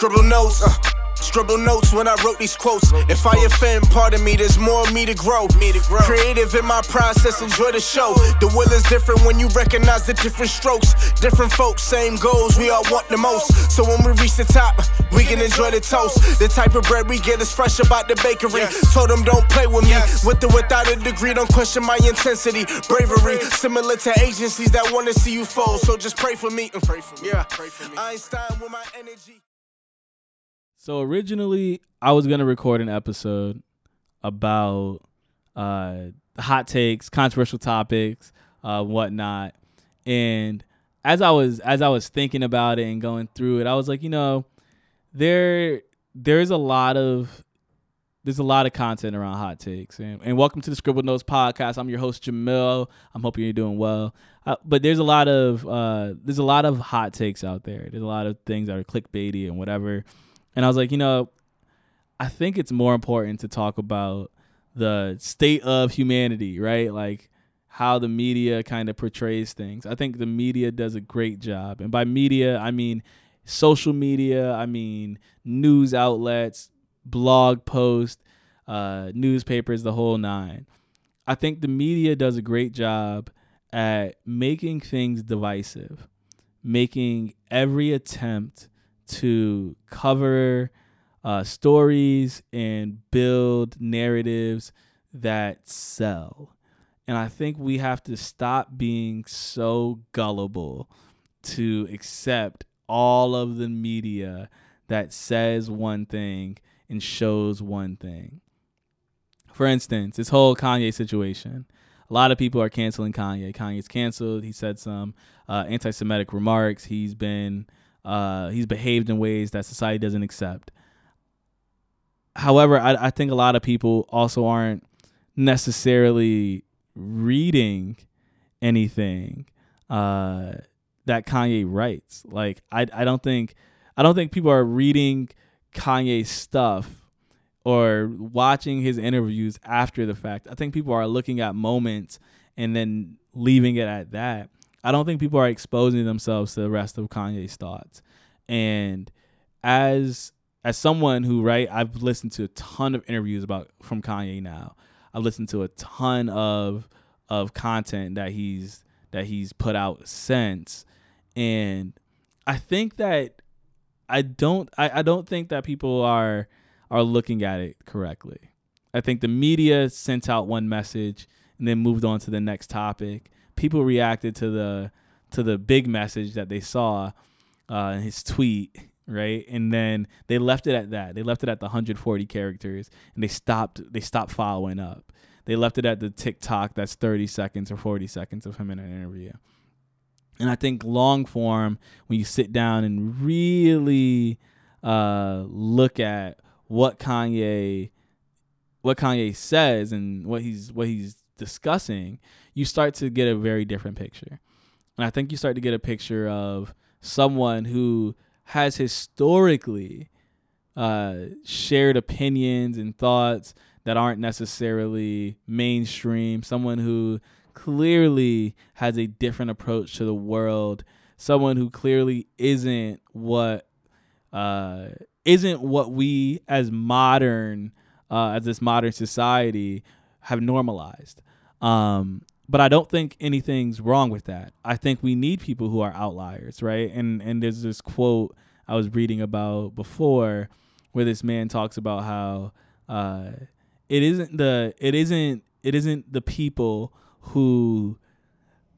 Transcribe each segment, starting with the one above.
Scribble notes. Uh. Scribble notes when I wrote these quotes. If I offend, pardon me, there's more of me to grow. Me to grow. Creative in my process, enjoy the show. The will is different when you recognize the different strokes. Different folks, same goals, we all want the most. So when we reach the top, we can enjoy the toast. The type of bread we get is fresh about the bakery. Yes. Told them don't play with me. Yes. With or without a degree, don't question my intensity. Bravery, similar to agencies that wanna see you fall. So just pray for me. Pray for me. Yeah. Pray for me. Einstein with my energy. So originally, I was gonna record an episode about uh, hot takes, controversial topics, uh, whatnot, and as I was as I was thinking about it and going through it, I was like, you know, there there's a lot of there's a lot of content around hot takes. And, and welcome to the scribble notes podcast. I'm your host jamil. I'm hoping you're doing well. Uh, but there's a lot of uh, there's a lot of hot takes out there. There's a lot of things that are clickbaity and whatever and I was like, you know, I think it's more important to talk about the state of humanity, right? Like how the media kind of portrays things. I think the media does a great job. And by media, I mean social media, I mean news outlets, blog posts, uh, newspapers, the whole nine. I think the media does a great job at making things divisive, making every attempt to cover uh, stories and build narratives that sell. And I think we have to stop being so gullible to accept all of the media that says one thing and shows one thing. For instance, this whole Kanye situation. A lot of people are canceling Kanye. Kanye's canceled. He said some uh, anti Semitic remarks. He's been uh, he's behaved in ways that society doesn't accept. However, I, I think a lot of people also aren't necessarily reading anything uh, that Kanye writes. Like I, I don't think I don't think people are reading Kanye's stuff or watching his interviews after the fact. I think people are looking at moments and then leaving it at that. I don't think people are exposing themselves to the rest of Kanye's thoughts. And as as someone who right, I've listened to a ton of interviews about from Kanye now. I've listened to a ton of of content that he's that he's put out since. And I think that I don't I, I don't think that people are are looking at it correctly. I think the media sent out one message and then moved on to the next topic people reacted to the to the big message that they saw uh, in his tweet, right? And then they left it at that. They left it at the 140 characters, and they stopped. They stopped following up. They left it at the TikTok that's 30 seconds or 40 seconds of him in an interview. And I think long form, when you sit down and really uh, look at what Kanye, what Kanye says and what he's what he's discussing, you start to get a very different picture. And I think you start to get a picture of someone who has historically uh, shared opinions and thoughts that aren't necessarily mainstream, someone who clearly has a different approach to the world, someone who clearly isn't what uh, isn't what we as modern uh, as this modern society have normalized. Um, but I don't think anything's wrong with that. I think we need people who are outliers, right? And and there's this quote I was reading about before where this man talks about how uh, it isn't the it isn't it isn't the people who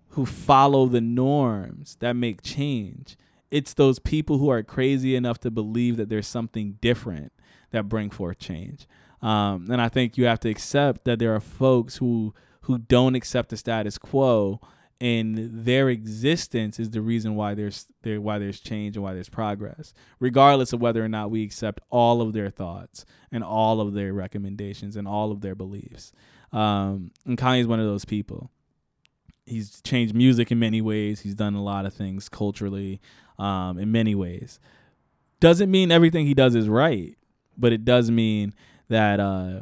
who follow the norms that make change. It's those people who are crazy enough to believe that there's something different that bring forth change. Um, and I think you have to accept that there are folks who who don't accept the status quo and their existence is the reason why there's there why there's change and why there's progress regardless of whether or not we accept all of their thoughts and all of their recommendations and all of their beliefs. Um, and Kanye's one of those people. He's changed music in many ways. He's done a lot of things culturally um, in many ways. Doesn't mean everything he does is right but it does mean that uh,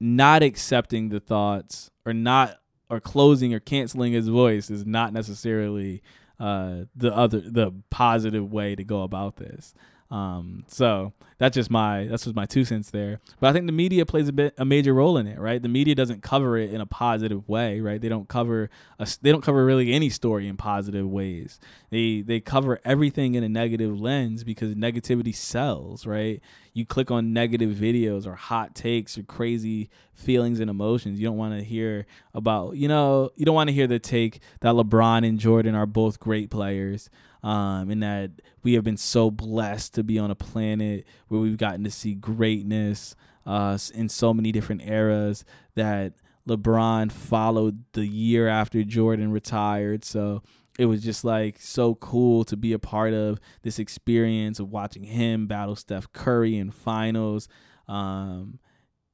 not accepting the thoughts or not or closing or canceling his voice is not necessarily uh, the other the positive way to go about this. Um, so that's just my that's just my two cents there. But I think the media plays a bit a major role in it, right? The media doesn't cover it in a positive way, right? They don't cover a, they don't cover really any story in positive ways. They they cover everything in a negative lens because negativity sells, right? You click on negative videos or hot takes or crazy feelings and emotions. You don't want to hear about, you know, you don't want to hear the take that LeBron and Jordan are both great players um, and that we have been so blessed to be on a planet where we've gotten to see greatness uh, in so many different eras that LeBron followed the year after Jordan retired. So it was just like so cool to be a part of this experience of watching him battle Steph Curry in finals. Um,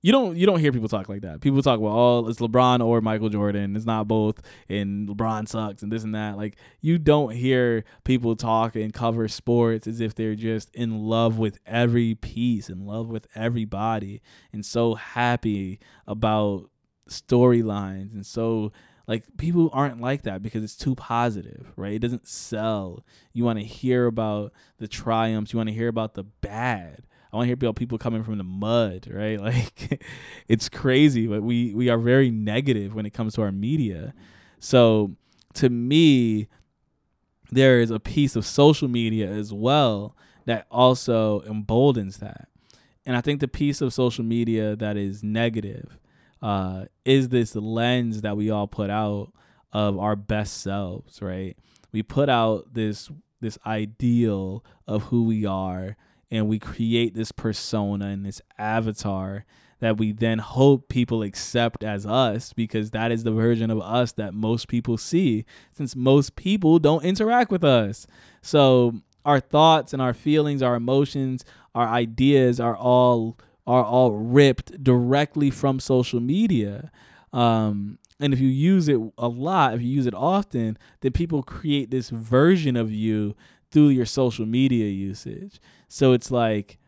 you don't you don't hear people talk like that. People talk about oh it's LeBron or Michael Jordan. It's not both, and LeBron sucks and this and that. Like you don't hear people talk and cover sports as if they're just in love with every piece, in love with everybody, and so happy about storylines and so like people aren't like that because it's too positive, right? It doesn't sell. You want to hear about the triumphs. You want to hear about the bad I want to hear about people coming from the mud, right? Like it's crazy, but we we are very negative when it comes to our media. So to me, there is a piece of social media as well that also emboldens that. And I think the piece of social media that is negative uh, is this lens that we all put out of our best selves, right? We put out this this ideal of who we are and we create this persona and this avatar that we then hope people accept as us because that is the version of us that most people see since most people don't interact with us. So our thoughts and our feelings, our emotions, our ideas are all are all ripped directly from social media. Um, and if you use it a lot, if you use it often, then people create this version of you through your social media usage. So it's like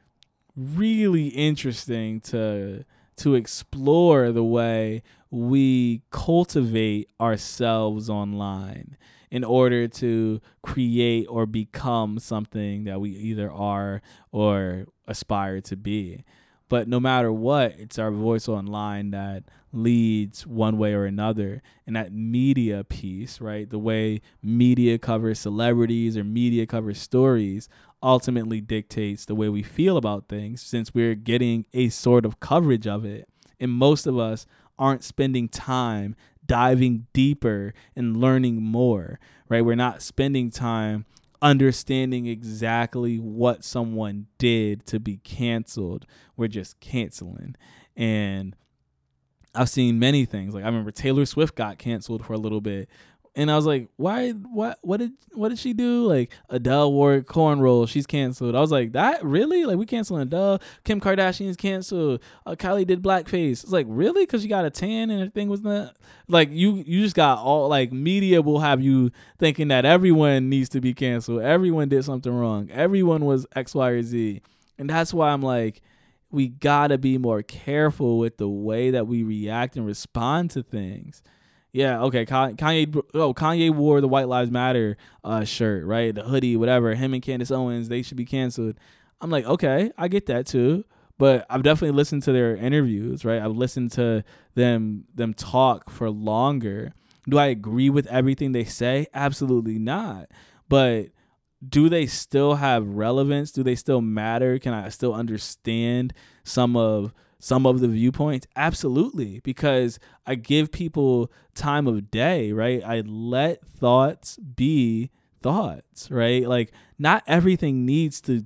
really interesting to to explore the way we cultivate ourselves online in order to create or become something that we either are or aspire to be. But no matter what, it's our voice online that leads one way or another. And that media piece, right? The way media covers celebrities or media covers stories ultimately dictates the way we feel about things since we're getting a sort of coverage of it. And most of us aren't spending time diving deeper and learning more, right? We're not spending time understanding exactly what someone did to be canceled. We're just canceling. And I've seen many things. Like I remember Taylor Swift got canceled for a little bit and I was like, why? What? What did? What did she do? Like Adele wore cornrows, she's canceled. I was like, that really? Like we canceling Adele? Kim Kardashian's canceled. Uh, Kylie did blackface. It's like really because she got a tan and her thing was not like you. You just got all like media will have you thinking that everyone needs to be canceled. Everyone did something wrong. Everyone was X, Y, or Z, and that's why I'm like. We gotta be more careful with the way that we react and respond to things yeah, okay. Kanye, oh, Kanye wore the White Lives Matter uh, shirt, right? The hoodie, whatever. Him and Candace Owens, they should be canceled. I'm like, okay, I get that too. But I've definitely listened to their interviews, right? I've listened to them them talk for longer. Do I agree with everything they say? Absolutely not. But do they still have relevance? Do they still matter? Can I still understand some of some of the viewpoints? Absolutely, because I give people time of day, right? I let thoughts be thoughts, right? Like not everything needs to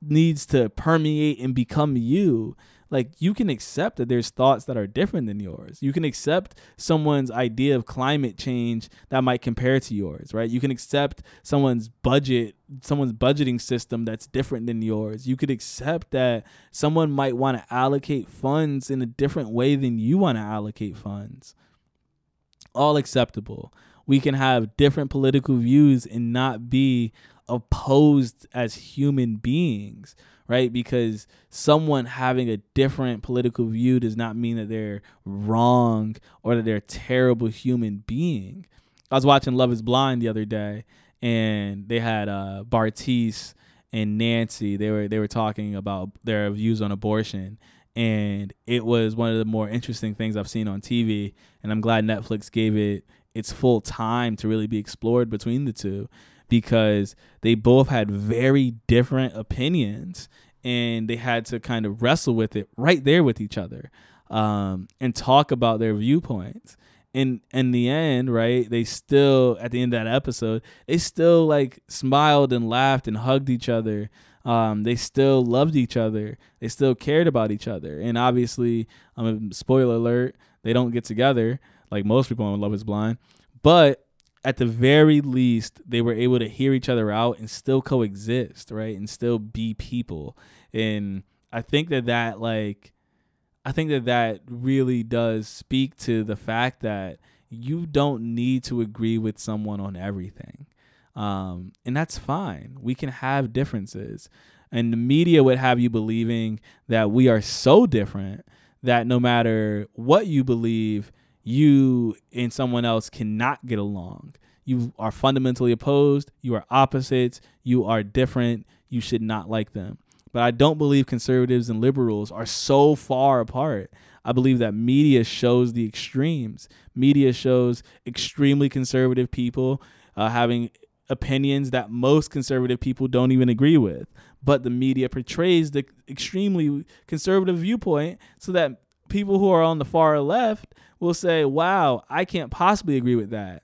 needs to permeate and become you like you can accept that there's thoughts that are different than yours. You can accept someone's idea of climate change that might compare to yours, right? You can accept someone's budget, someone's budgeting system that's different than yours. You could accept that someone might want to allocate funds in a different way than you want to allocate funds. All acceptable. We can have different political views and not be opposed as human beings right? Because someone having a different political view does not mean that they're wrong or that they're a terrible human being. I was watching Love is Blind the other day and they had uh and Nancy. They were they were talking about their views on abortion, and it was one of the more interesting things I've seen on TV. And I'm glad Netflix gave it its full time to really be explored between the two because they both had very different opinions and they had to kind of wrestle with it right there with each other um, and talk about their viewpoints. and in the end, right? They still at the end of that episode, they still like smiled and laughed and hugged each other. Um, they still loved each other. They still cared about each other. And obviously, i um, spoiler alert, they don't get together like most people on Love Is Blind. But at the very least, they were able to hear each other out and still coexist, right? And still be people. And I think that that, like, I think that that really does speak to the fact that you don't need to agree with someone on everything. Um, and that's fine. We can have differences. And the media would have you believing that we are so different that no matter what you believe, you and someone else cannot get along. You are fundamentally opposed, you are opposites, you are different, you should not like them. But I don't believe conservatives and liberals are so far apart. I believe that media shows the extremes. Media shows extremely conservative people uh, having opinions that most conservative people don't even agree with. But the media portrays the extremely conservative viewpoint so that people who are on the far left will say, wow, I can't possibly agree with that.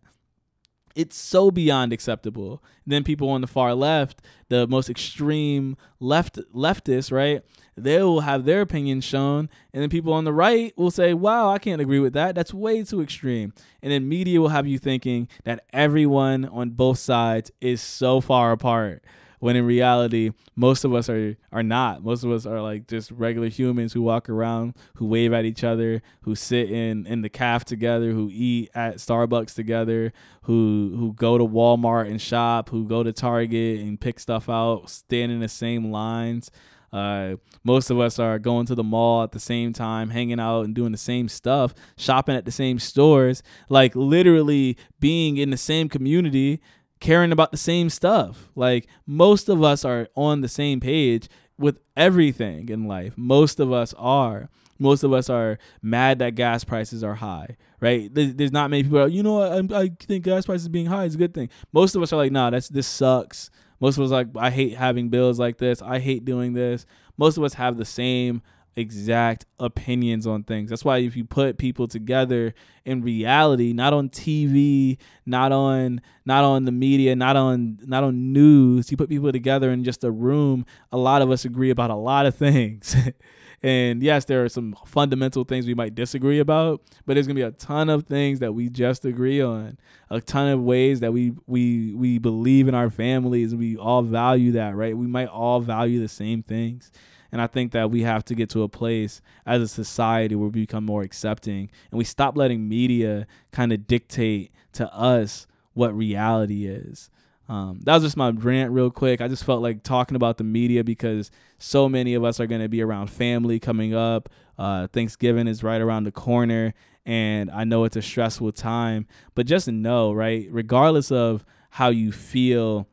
It's so beyond acceptable. And then people on the far left, the most extreme left leftists, right? They will have their opinions shown, and then people on the right will say, "Wow, I can't agree with that. That's way too extreme." And then media will have you thinking that everyone on both sides is so far apart when in reality most of us are are not. Most of us are like just regular humans who walk around who wave at each other who sit in in the calf together who eat at starbucks together who who go to walmart and shop who go to target and pick stuff out stand in the same lines. Uh, most of us are going to the mall at the same time, hanging out and doing the same stuff, shopping at the same stores, like literally being in the same community caring about the same stuff. Like most of us are on the same page with everything in life. Most of us are. Most of us are mad that gas prices are high, right? There's not many people. Are, you know, I, I think gas prices being high is a good thing. Most of us are like, nah, that's this sucks. Most of us like, I hate having bills like this. I hate doing this. Most of us have the same exact opinions on things. That's why if you put people together in reality, not on TV, not on not on the media, not on not on news, you put people together in just a room, a lot of us agree about a lot of things. and yes, there are some fundamental things we might disagree about, but there's going to be a ton of things that we just agree on. A ton of ways that we we we believe in our families and we all value that, right? We might all value the same things. And I think that we have to get to a place as a society where we become more accepting and we stop letting media kind of dictate to us what reality is. Um, that was just my rant, real quick. I just felt like talking about the media because so many of us are going to be around family coming up. Uh, Thanksgiving is right around the corner, and I know it's a stressful time. But just know, right, regardless of how you feel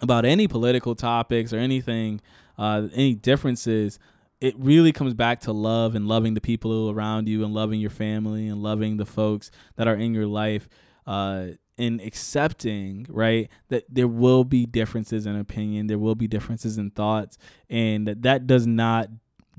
about any political topics or anything, uh, any differences, it really comes back to love and loving the people around you and loving your family and loving the folks that are in your life uh, and accepting right that there will be differences in opinion there will be differences in thoughts and that that does not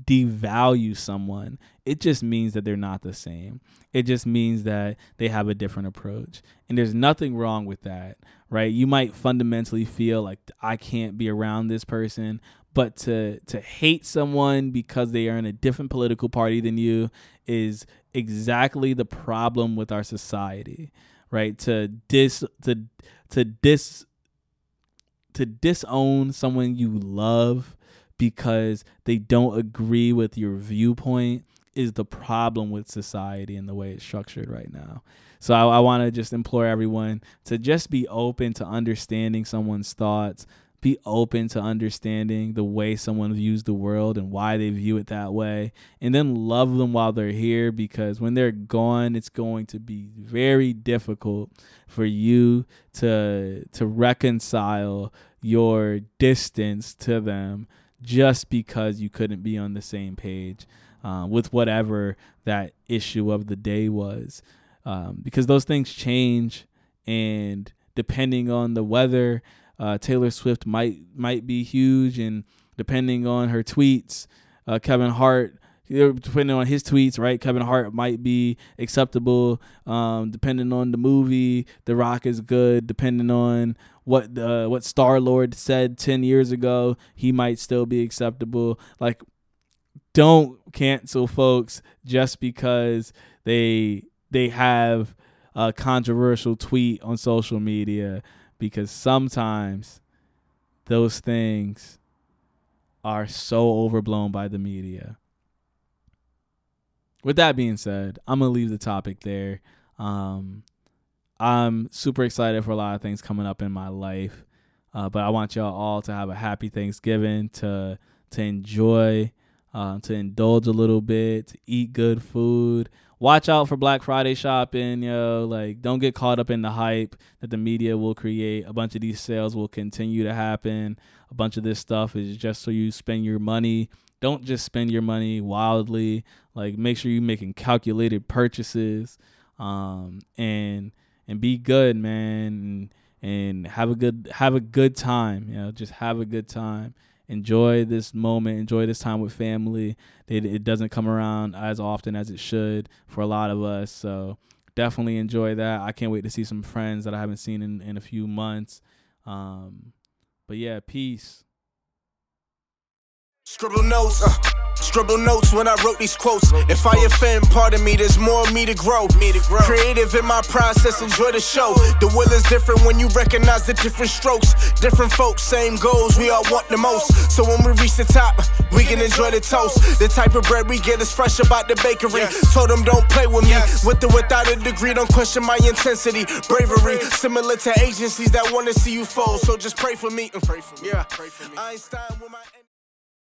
devalue someone. It just means that they're not the same. It just means that they have a different approach. And there's nothing wrong with that right? You might fundamentally feel like i can't be around this person but to to hate someone because they are in a different political party than you is exactly the problem with our society right to dis to to dis to disown someone you love because they don't agree with your viewpoint is the problem with society and the way it's structured right now. So I, I want to just implore everyone to just be open to understanding someone's thoughts, be open to understanding the way someone views the world and why they view it that way and then love them while they're here because when they're gone it's going to be very difficult for you to to reconcile your distance to them just because you couldn't be on the same page uh, with whatever that issue of the day was. Um, because those things change, and depending on the weather, uh, Taylor Swift might might be huge, and depending on her tweets, uh, Kevin Hart depending on his tweets, right? Kevin Hart might be acceptable. Um, depending on the movie, The Rock is good. Depending on what the what Star Lord said ten years ago, he might still be acceptable. Like, don't cancel folks just because they they have a controversial tweet on social media, because sometimes those things are so overblown by the media with that being said, I'm gonna leave the topic there. Um, I'm super excited for a lot of things coming up in my life, uh, but I want y'all all to have a happy Thanksgiving, to to enjoy, uh, to indulge a little bit, to eat good food. Watch out for Black Friday shopping, yo. Like, don't get caught up in the hype that the media will create. A bunch of these sales will continue to happen. A bunch of this stuff is just so you spend your money don't just spend your money wildly. Like make sure you're making calculated purchases, um, and and be good, man, and, and have a good have a good time. You know, just have a good time. Enjoy this moment. Enjoy this time with family. It, it doesn't come around as often as it should for a lot of us. So definitely enjoy that. I can't wait to see some friends that I haven't seen in, in a few months. Um, but yeah, peace. Scribble notes, uh, scribble notes when I wrote these quotes. If I offend, pardon me, there's more me to grow. Me to grow. Creative in my process, enjoy the show. The will is different when you recognize the different strokes. Different folks, same goals, we all want the most. So when we reach the top, we can enjoy the toast. The type of bread we get is fresh about the bakery. Yes. Told them don't play with me. Yes. With or without a degree, don't question my intensity. Bravery, similar to agencies that wanna see you fall. So just pray for me. Pray for me. Yeah. Pray for me. Einstein with my